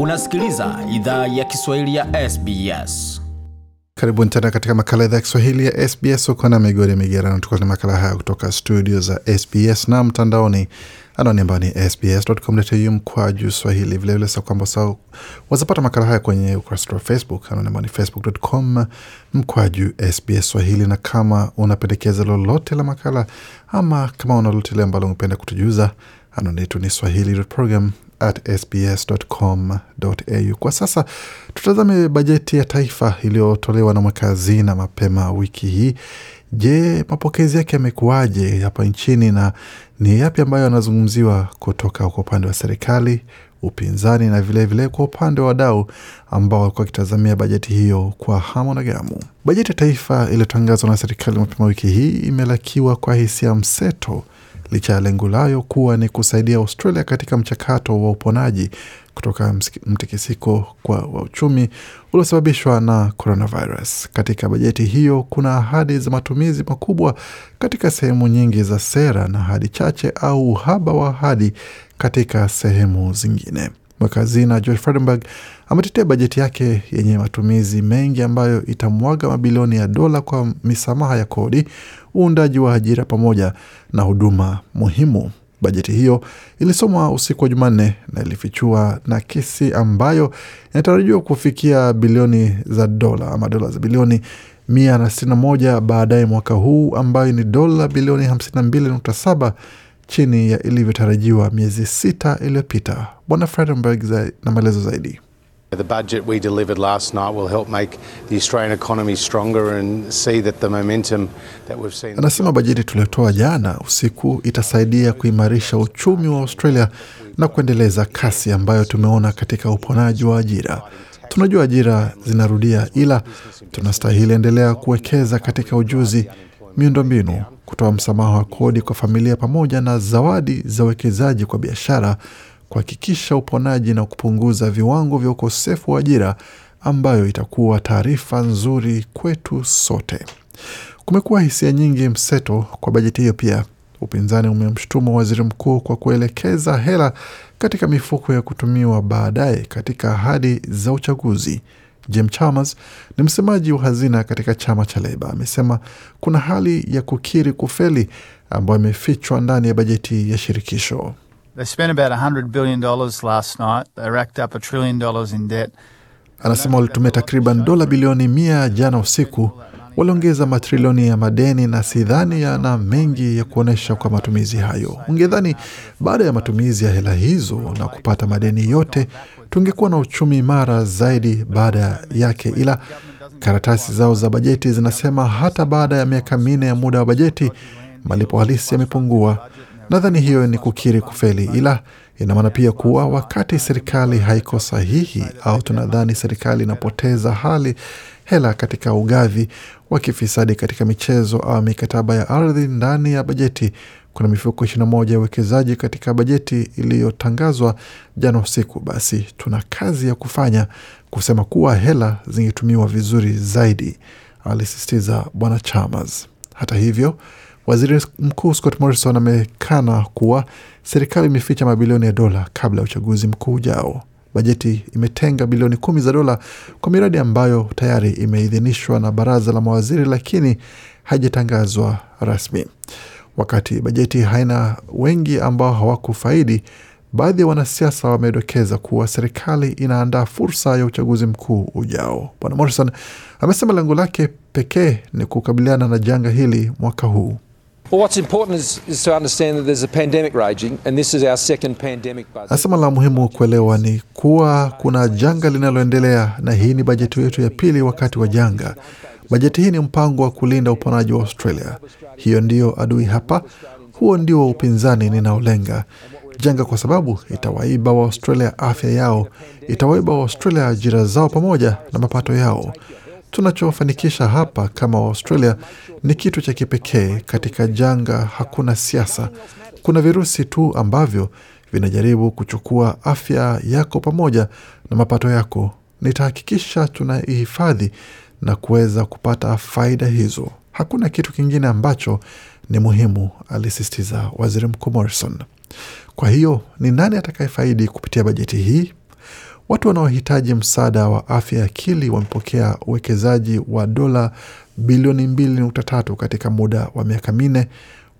Unasikiliza idhaa ya Kiswahili ya SBS. Karibuni tena katika makala idhaa ya Kiswahili ya SBS. Uko na migodi migerano, tuko na makala haya kutoka studio za SBS na mtandaoni anwani ambayo ni sbs.com.au mkwaju swahili. Vilevile sa kwamba sa wazapata makala haya kwenye ukurasa wa Facebook anwani ambayo ni facebook.com mkwaju SBS swahili. Na kama unapendekeza lolote la makala ama kama una lolote ambalo ungependa kutujuza, anwani yetu ni swahili.program at sbs.com.au. Kwa sasa tutazame bajeti ya taifa iliyotolewa na mweka hazina mapema wiki hii. Je, mapokezi yake yamekuwaje hapa nchini na ni yapi ambayo yanazungumziwa kutoka kwa upande wa serikali, upinzani na vilevile vile kwa upande wa wadau ambao walikuwa wakitazamia bajeti hiyo kwa hamu na gamu. Bajeti ya taifa iliyotangazwa na serikali mapema wiki hii imelakiwa kwa hisia mseto licha ya lengo layo kuwa ni kusaidia Australia katika mchakato wa uponaji kutoka mtikisiko kwa wa uchumi uliosababishwa na coronavirus. Katika bajeti hiyo kuna ahadi za matumizi makubwa katika sehemu nyingi za sera na ahadi chache au uhaba wa ahadi katika sehemu zingine. Mweka hazina George Frydenberg ametetea bajeti yake yenye matumizi mengi ambayo itamwaga mabilioni ya dola kwa misamaha ya kodi, uundaji wa ajira pamoja na huduma muhimu. Bajeti hiyo ilisomwa usiku wa Jumanne na ilifichua nakisi ambayo inatarajiwa kufikia bilioni za dola ama dola za bilioni mia na sitini na moja baadaye mwaka huu ambayo ni dola bilioni hamsini na mbili nukta saba chini ya ilivyotarajiwa miezi sita iliyopita. Bwana Fredenberg na maelezo zaidi. The budget we delivered last night will help make the Australian economy stronger and see that the momentum that we've seen. Anasema bajeti tuliotoa jana usiku itasaidia kuimarisha uchumi wa Australia na kuendeleza kasi ambayo tumeona katika uponaji wa ajira. Tunajua ajira zinarudia, ila tunastahili endelea kuwekeza katika ujuzi, miundombinu, kutoa msamaha wa kodi kwa familia pamoja na zawadi za uwekezaji kwa biashara kuhakikisha uponaji na kupunguza viwango vya ukosefu wa ajira ambayo itakuwa taarifa nzuri kwetu sote. Kumekuwa hisia nyingi mseto kwa bajeti hiyo. Pia upinzani umemshutumu waziri mkuu kwa kuelekeza hela katika mifuko ya kutumiwa baadaye katika ahadi za uchaguzi. Jim Chalmers ni msemaji wa hazina katika chama cha Leba, amesema kuna hali ya kukiri kufeli ambayo imefichwa ndani ya bajeti ya shirikisho. They spent about $100 billion last night. They racked up a trillion dollars in debt. Anasema walitumia takriban dola bilioni mia jana usiku, waliongeza matrilioni ya madeni, na sidhani yana mengi ya kuonyesha kwa matumizi hayo. Ungedhani baada ya matumizi ya hela hizo na kupata madeni yote tungekuwa na uchumi imara zaidi baada yake, ila karatasi zao za bajeti zinasema hata baada ya miaka minne ya muda wa bajeti malipo halisi yamepungua. Nadhani hiyo ni kukiri kufeli, ila ina maana pia kuwa wakati serikali haiko sahihi au tunadhani serikali inapoteza hali hela katika ugavi wa kifisadi katika michezo au mikataba ya ardhi ndani ya bajeti. Kuna mifuko ishirini na moja ya uwekezaji katika bajeti iliyotangazwa jana usiku. Basi tuna kazi ya kufanya kusema kuwa hela zingetumiwa vizuri zaidi, alisisitiza Bwana Chalmers. Hata hivyo Waziri Mkuu Scott Morrison amekana kuwa serikali imeficha mabilioni ya dola kabla ya uchaguzi mkuu ujao. Bajeti imetenga bilioni kumi za dola kwa miradi ambayo tayari imeidhinishwa na baraza la mawaziri, lakini haijatangazwa rasmi. Wakati bajeti haina wengi ambao hawakufaidi, baadhi ya wanasiasa wamedokeza kuwa serikali inaandaa fursa ya uchaguzi mkuu ujao. Bwana Morrison amesema lengo lake pekee ni kukabiliana na janga hili mwaka huu. Anasema la muhimu kuelewa ni kuwa kuna janga linaloendelea na hii ni bajeti yetu ya pili wakati wa janga. Bajeti hii ni mpango wa kulinda uponaji wa Australia. Hiyo ndiyo adui hapa, huo ndio upinzani ninaolenga janga, kwa sababu itawaiba wa Australia afya yao, itawaiba wa Australia ajira zao pamoja na mapato yao. Tunachofanikisha hapa kama Waustralia ni kitu cha kipekee. Katika janga hakuna siasa, kuna virusi tu ambavyo vinajaribu kuchukua afya yako pamoja na mapato yako. Nitahakikisha tunaihifadhi na kuweza kupata faida hizo. Hakuna kitu kingine ambacho ni muhimu, alisisitiza waziri mkuu Morrison. Kwa hiyo ni nani atakayefaidi kupitia bajeti hii? Watu wanaohitaji msaada wa afya ya akili wamepokea uwekezaji wa dola bilioni 2.3 katika muda wa miaka minne.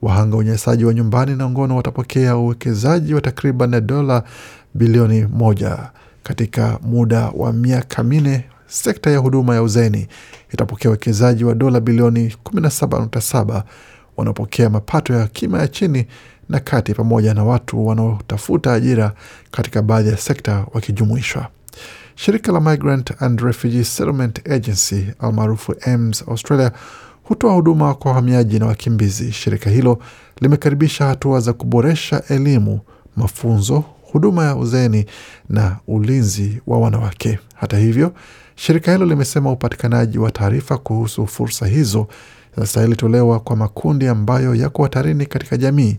Wahanga unyanyasaji wa nyumbani na ngono watapokea uwekezaji wa takriban dola bilioni moja katika muda wa miaka minne. Sekta ya huduma ya uzeni itapokea uwekezaji wa dola bilioni 17.7 wanaopokea mapato ya kima ya chini na kati pamoja na watu wanaotafuta ajira katika baadhi ya sekta wakijumuishwa. Shirika la Migrant and Refugee Settlement Agency almaarufu AMS Australia hutoa huduma kwa wahamiaji na wakimbizi. Shirika hilo limekaribisha hatua za kuboresha elimu, mafunzo, huduma ya uzeeni na ulinzi wa wanawake. Hata hivyo, shirika hilo limesema upatikanaji wa taarifa kuhusu fursa hizo zinastahili tolewa kwa makundi ambayo yako hatarini katika jamii,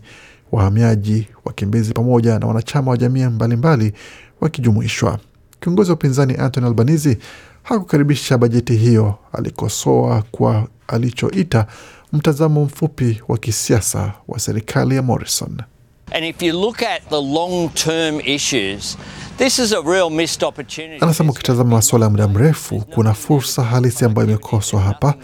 wahamiaji, wakimbizi pamoja na wanachama wa jamii mbalimbali wakijumuishwa. Kiongozi wa upinzani Anthony Albanese hakukaribisha bajeti hiyo. Alikosoa kwa alichoita mtazamo mfupi wa kisiasa wa serikali ya Morrison. And if you look at the long term issues, this is a real missed opportunity. Anasema ukitazama masuala ya muda mrefu, kuna fursa halisi ambayo imekoswa hapa.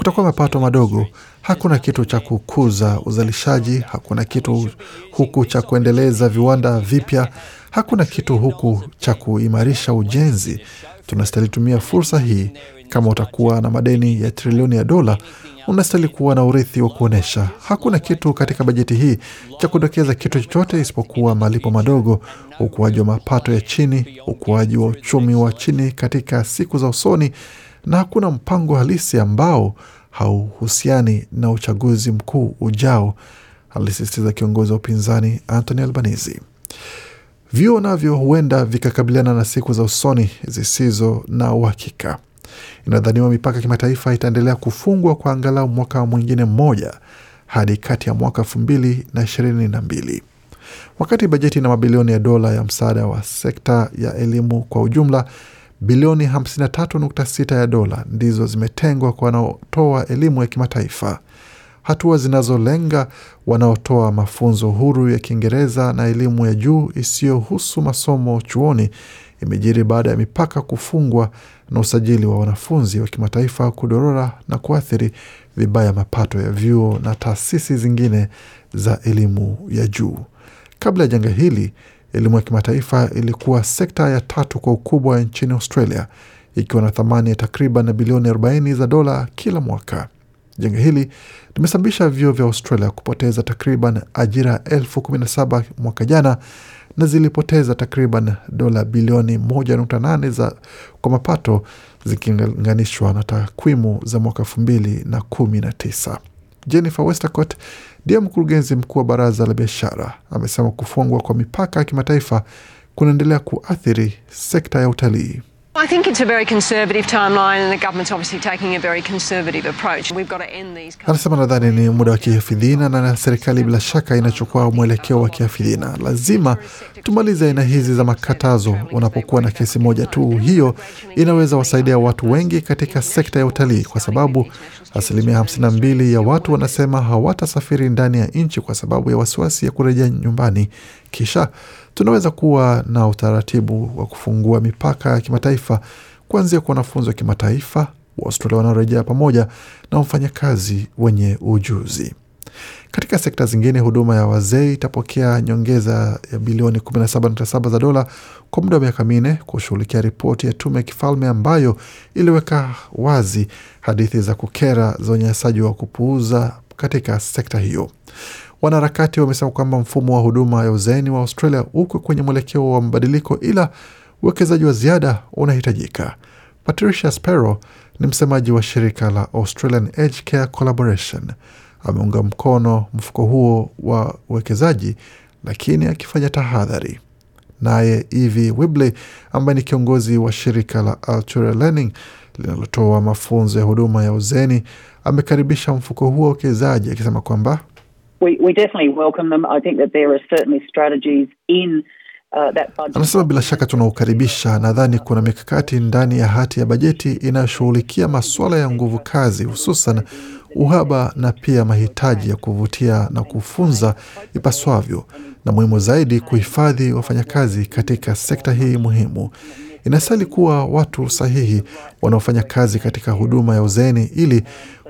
Kutakuwa mapato madogo, hakuna kitu cha kukuza uzalishaji, hakuna kitu huku cha kuendeleza viwanda vipya, hakuna kitu huku cha kuimarisha ujenzi. Tunastahili tumia fursa hii. Kama utakuwa na madeni ya trilioni ya dola, unastahili kuwa na urithi wa kuonyesha. Hakuna kitu katika bajeti hii cha kudokeza kitu chochote isipokuwa malipo madogo, ukuaji wa mapato ya chini, ukuaji wa uchumi wa chini katika siku za usoni, na hakuna mpango halisi ambao hauhusiani na uchaguzi mkuu ujao, alisisitiza kiongozi wa upinzani Anthony Albanese. Vyuo navyo huenda vikakabiliana na siku za usoni zisizo na uhakika. Inadhaniwa mipaka ya kimataifa itaendelea kufungwa kwa angalau mwaka mwingine mmoja hadi kati ya mwaka elfu mbili na ishirini na mbili wakati bajeti na mabilioni ya dola ya msaada wa sekta ya elimu kwa ujumla bilioni 53.6 ya dola ndizo zimetengwa kwa wanaotoa elimu ya kimataifa. Hatua zinazolenga wanaotoa mafunzo huru ya Kiingereza na elimu ya juu isiyohusu masomo chuoni imejiri baada ya mipaka kufungwa na usajili wa wanafunzi wa kimataifa kudorora na kuathiri vibaya mapato ya vyuo na taasisi zingine za elimu ya juu. Kabla ya janga hili, elimu ya kimataifa ilikuwa sekta ya tatu kwa ukubwa nchini Australia, ikiwa na thamani ya takriban bilioni 40 za dola kila mwaka. Janga hili limesababisha vyuo vya Australia kupoteza takriban ajira elfu kumi na saba mwaka jana na zilipoteza takriban dola bilioni 1.8 za kwa mapato zikilinganishwa na takwimu za mwaka elfu mbili na kumi na tisa. Jennifer Westacott ndiye mkurugenzi mkuu wa baraza la biashara, amesema kufungwa kwa mipaka ya kimataifa kunaendelea kuathiri sekta ya utalii. I think it's a very conservative timeline, and the government's obviously taking a very conservative approach. We've got to end these. Anasema nadhani ni muda wa kihafidhina na serikali bila shaka inachukua mwelekeo wa kihafidhina. Lazima tumalize aina hizi za makatazo. Unapokuwa na kesi moja tu, hiyo inaweza wasaidia watu wengi katika sekta ya utalii, kwa sababu asilimia 52 ya watu wanasema hawatasafiri ndani ya nchi kwa sababu ya wasiwasi ya kurejea nyumbani. Kisha tunaweza kuwa na utaratibu wa kufungua mipaka ya kimataifa kuanzia kwa wanafunzi wa kimataifa Waaustralia wanaorejea pamoja na wafanyakazi wenye ujuzi. Katika sekta zingine, huduma ya wazee itapokea nyongeza ya bilioni 17.7 za dola kwa muda wa miaka minne kushughulikia ripoti ya tume ya kifalme ambayo iliweka wazi hadithi za kukera za unyanyasaji wa kupuuza katika sekta hiyo. Wanaharakati wamesema kwamba mfumo wa huduma ya uzeeni wa Australia uko kwenye mwelekeo wa mabadiliko, ila uwekezaji wa ziada unahitajika. Patricia Sparrow ni msemaji wa shirika la Australian Aged Care Collaboration. Ameunga mkono mfuko huo wa uwekezaji, lakini akifanya tahadhari. Naye Evie Wibley ambaye ni kiongozi wa shirika la Altura Learning linalotoa mafunzo ya huduma ya uzeeni amekaribisha mfuko huo wa uwekezaji akisema kwamba Anasema bila shaka tunaukaribisha. Nadhani kuna mikakati ndani ya hati ya bajeti inayoshughulikia masuala ya nguvu kazi, hususan uhaba na pia mahitaji ya kuvutia na kufunza ipaswavyo, na muhimu zaidi, kuhifadhi wafanyakazi katika sekta hii muhimu. Inastahili kuwa watu sahihi wanaofanya kazi katika huduma ya uzeeni ili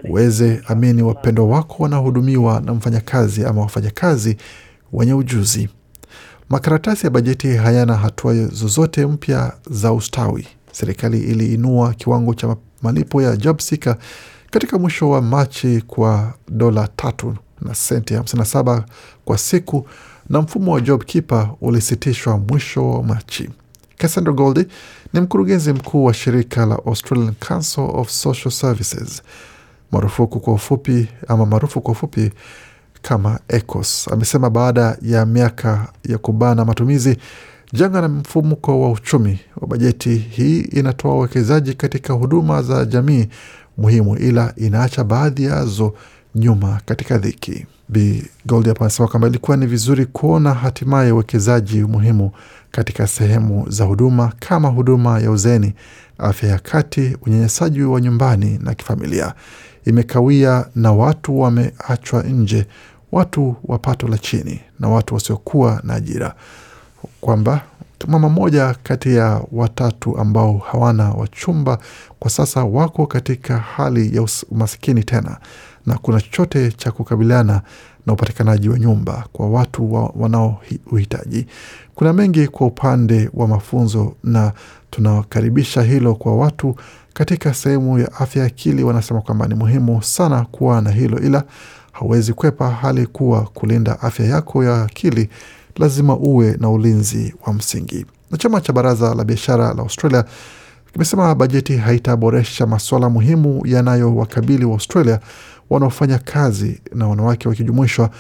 uweze amini wapendwa wako wanahudumiwa na mfanyakazi ama wafanyakazi wenye ujuzi. Makaratasi ya bajeti hayana hatua zozote mpya za ustawi. Serikali iliinua kiwango cha malipo ya job seeker katika mwisho wa Machi kwa dola tatu na senti 57 kwa siku na mfumo wa job keeper ulisitishwa mwisho wa Machi. Cassandra Goldie ni mkurugenzi mkuu wa shirika la Australian Council of Social Services marufuku kwa ufupi ama maarufu kwa ufupi kama ECOS. Amesema baada ya miaka ya kubana matumizi, janga na mfumuko wa uchumi wa bajeti hii inatoa uwekezaji katika huduma za jamii muhimu, ila inaacha baadhi yazo nyuma katika dhiki. Bi Gold hapa anasema kwamba ilikuwa ni vizuri kuona hatimaye uwekezaji muhimu katika sehemu za huduma kama huduma ya uzeni, afya ya kati, unyanyasaji wa nyumbani na kifamilia imekawia na watu wameachwa nje, watu wa pato la chini na watu wasiokuwa na ajira, kwamba mama mmoja kati ya watatu ambao hawana wachumba kwa sasa wako katika hali ya umasikini tena, na kuna chochote cha kukabiliana na upatikanaji wa nyumba kwa watu wa, wanaohitaji. Kuna mengi kwa upande wa mafunzo na tunakaribisha hilo kwa watu katika sehemu ya afya ya akili. Wanasema kwamba ni muhimu sana kuwa na hilo, ila hauwezi kwepa hali kuwa kulinda afya yako ya akili lazima uwe na ulinzi wa msingi. Na chama cha baraza la biashara la Australia kimesema bajeti haitaboresha masuala muhimu yanayowakabili wa Australia wanaofanya kazi na wanawake wakijumuishwa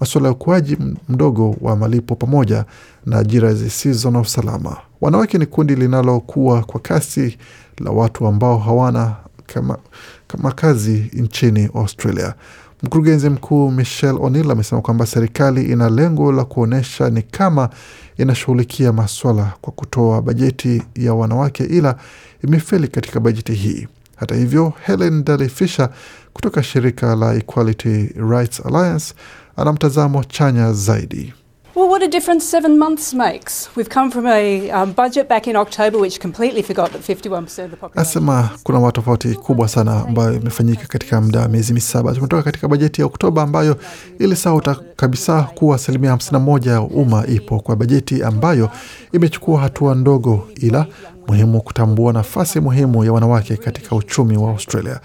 masuala ya ukuaji mdogo wa malipo pamoja na ajira zisizo na usalama. Wanawake ni kundi linalokuwa kwa kasi la watu ambao hawana kama, kama kazi nchini Australia. Mkurugenzi mkuu Michelle O'Neill amesema kwamba serikali ina lengo la kuonyesha ni kama inashughulikia maswala kwa kutoa bajeti ya wanawake, ila imefeli katika bajeti hii. Hata hivyo, Helen Daly Fisher kutoka shirika la Equality Rights Alliance ana mtazamo chanya zaidi. Well, what a difference seven months makes. We've come from a um, budget back in October which completely forgot that 51% of the population. Nasema kuna matofauti kubwa sana ambayo imefanyika katika muda wa miezi misaba. Tumetoka katika bajeti ya Oktoba ambayo ilisahau kabisa kuwa asilimia 51 ya umma ipo kwa bajeti ambayo imechukua hatua ndogo, ila muhimu kutambua nafasi muhimu ya wanawake katika uchumi wa Australia.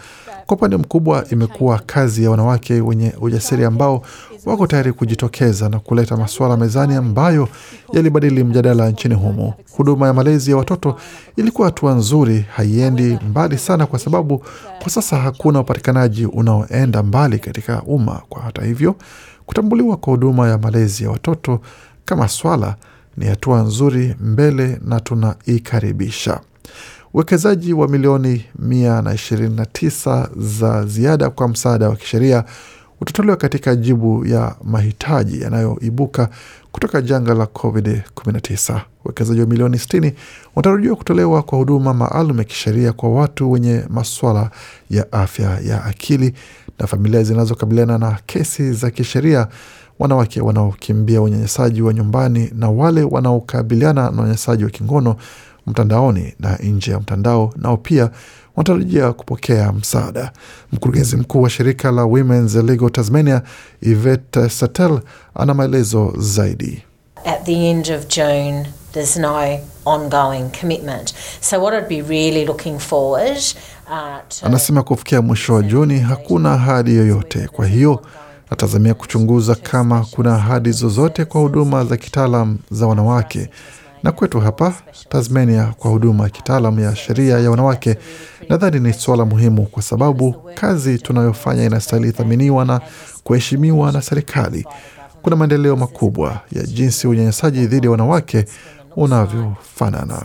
Kwa upande mkubwa, imekuwa kazi ya wanawake wenye ujasiri ambao wako tayari kujitokeza na kuleta masuala mezani ambayo yalibadili mjadala nchini humo. Huduma ya malezi ya watoto ilikuwa hatua nzuri, haiendi mbali sana, kwa sababu kwa sasa hakuna upatikanaji unaoenda mbali katika umma. Kwa hata hivyo, kutambuliwa kwa huduma ya malezi ya watoto kama swala ni hatua nzuri mbele na tunaikaribisha. Uwekezaji wa milioni 129 za ziada kwa msaada wa kisheria utatolewa katika jibu ya mahitaji yanayoibuka kutoka janga la COVID-19. Uwekezaji wa milioni 60 unatarajiwa kutolewa kwa huduma maalum ya kisheria kwa watu wenye maswala ya afya ya akili na familia zinazokabiliana na kesi za kisheria, wanawake wanaokimbia unyanyasaji wa nyumbani na wale wanaokabiliana na unyanyasaji wa kingono mtandaoni na nje ya mtandao, nao pia wanatarajia kupokea msaada. Mkurugenzi mkuu wa shirika la Women's Legal Tasmania, Yvette Satel, ana maelezo zaidi. At the end of June, there's no ongoing commitment. So what I'd be really looking forward uh, to... Anasema kufikia mwisho wa Juni hakuna ahadi yoyote, kwa hiyo natazamia kuchunguza kama kuna ahadi zozote kwa huduma za kitaalam za wanawake na kwetu hapa Tasmania kwa huduma ya kitaalam ya sheria ya wanawake, nadhani ni suala muhimu, kwa sababu kazi tunayofanya inastahili thaminiwa na kuheshimiwa na serikali. Kuna maendeleo makubwa ya jinsi unyanyasaji dhidi ya wanawake unavyofanana.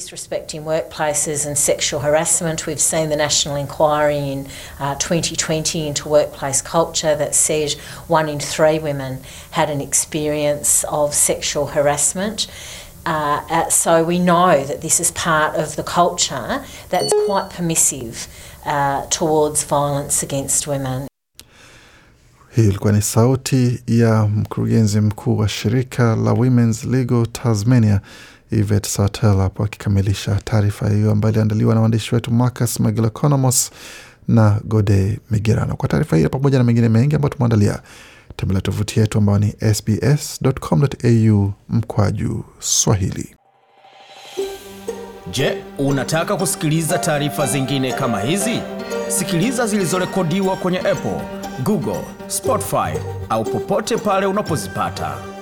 Disrespect in workplaces and sexual harassment. We've seen the national inquiry in uh, 2020 into workplace culture that said one in three women had an experience of sexual harassment. Uh, uh, so we know that this is part of the culture that's quite permissive uh, towards violence against women. Hii ilikuwa ni sauti ya mkurugenzi mkuu wa shirika la Women's Legal Tasmania Ivet Sartel hapo akikamilisha taarifa hiyo ambayo iliandaliwa na waandishi wetu Marcus Magilokonomos na Gode Migerano. Kwa taarifa hiyo pamoja na mengine mengi ambayo tumeandalia, tembelea tovuti yetu ambayo ni sbs.com.au mkwaju Swahili. Je, unataka kusikiliza taarifa zingine kama hizi? Sikiliza zilizorekodiwa kwenye Apple, Google, Spotify au popote pale unapozipata.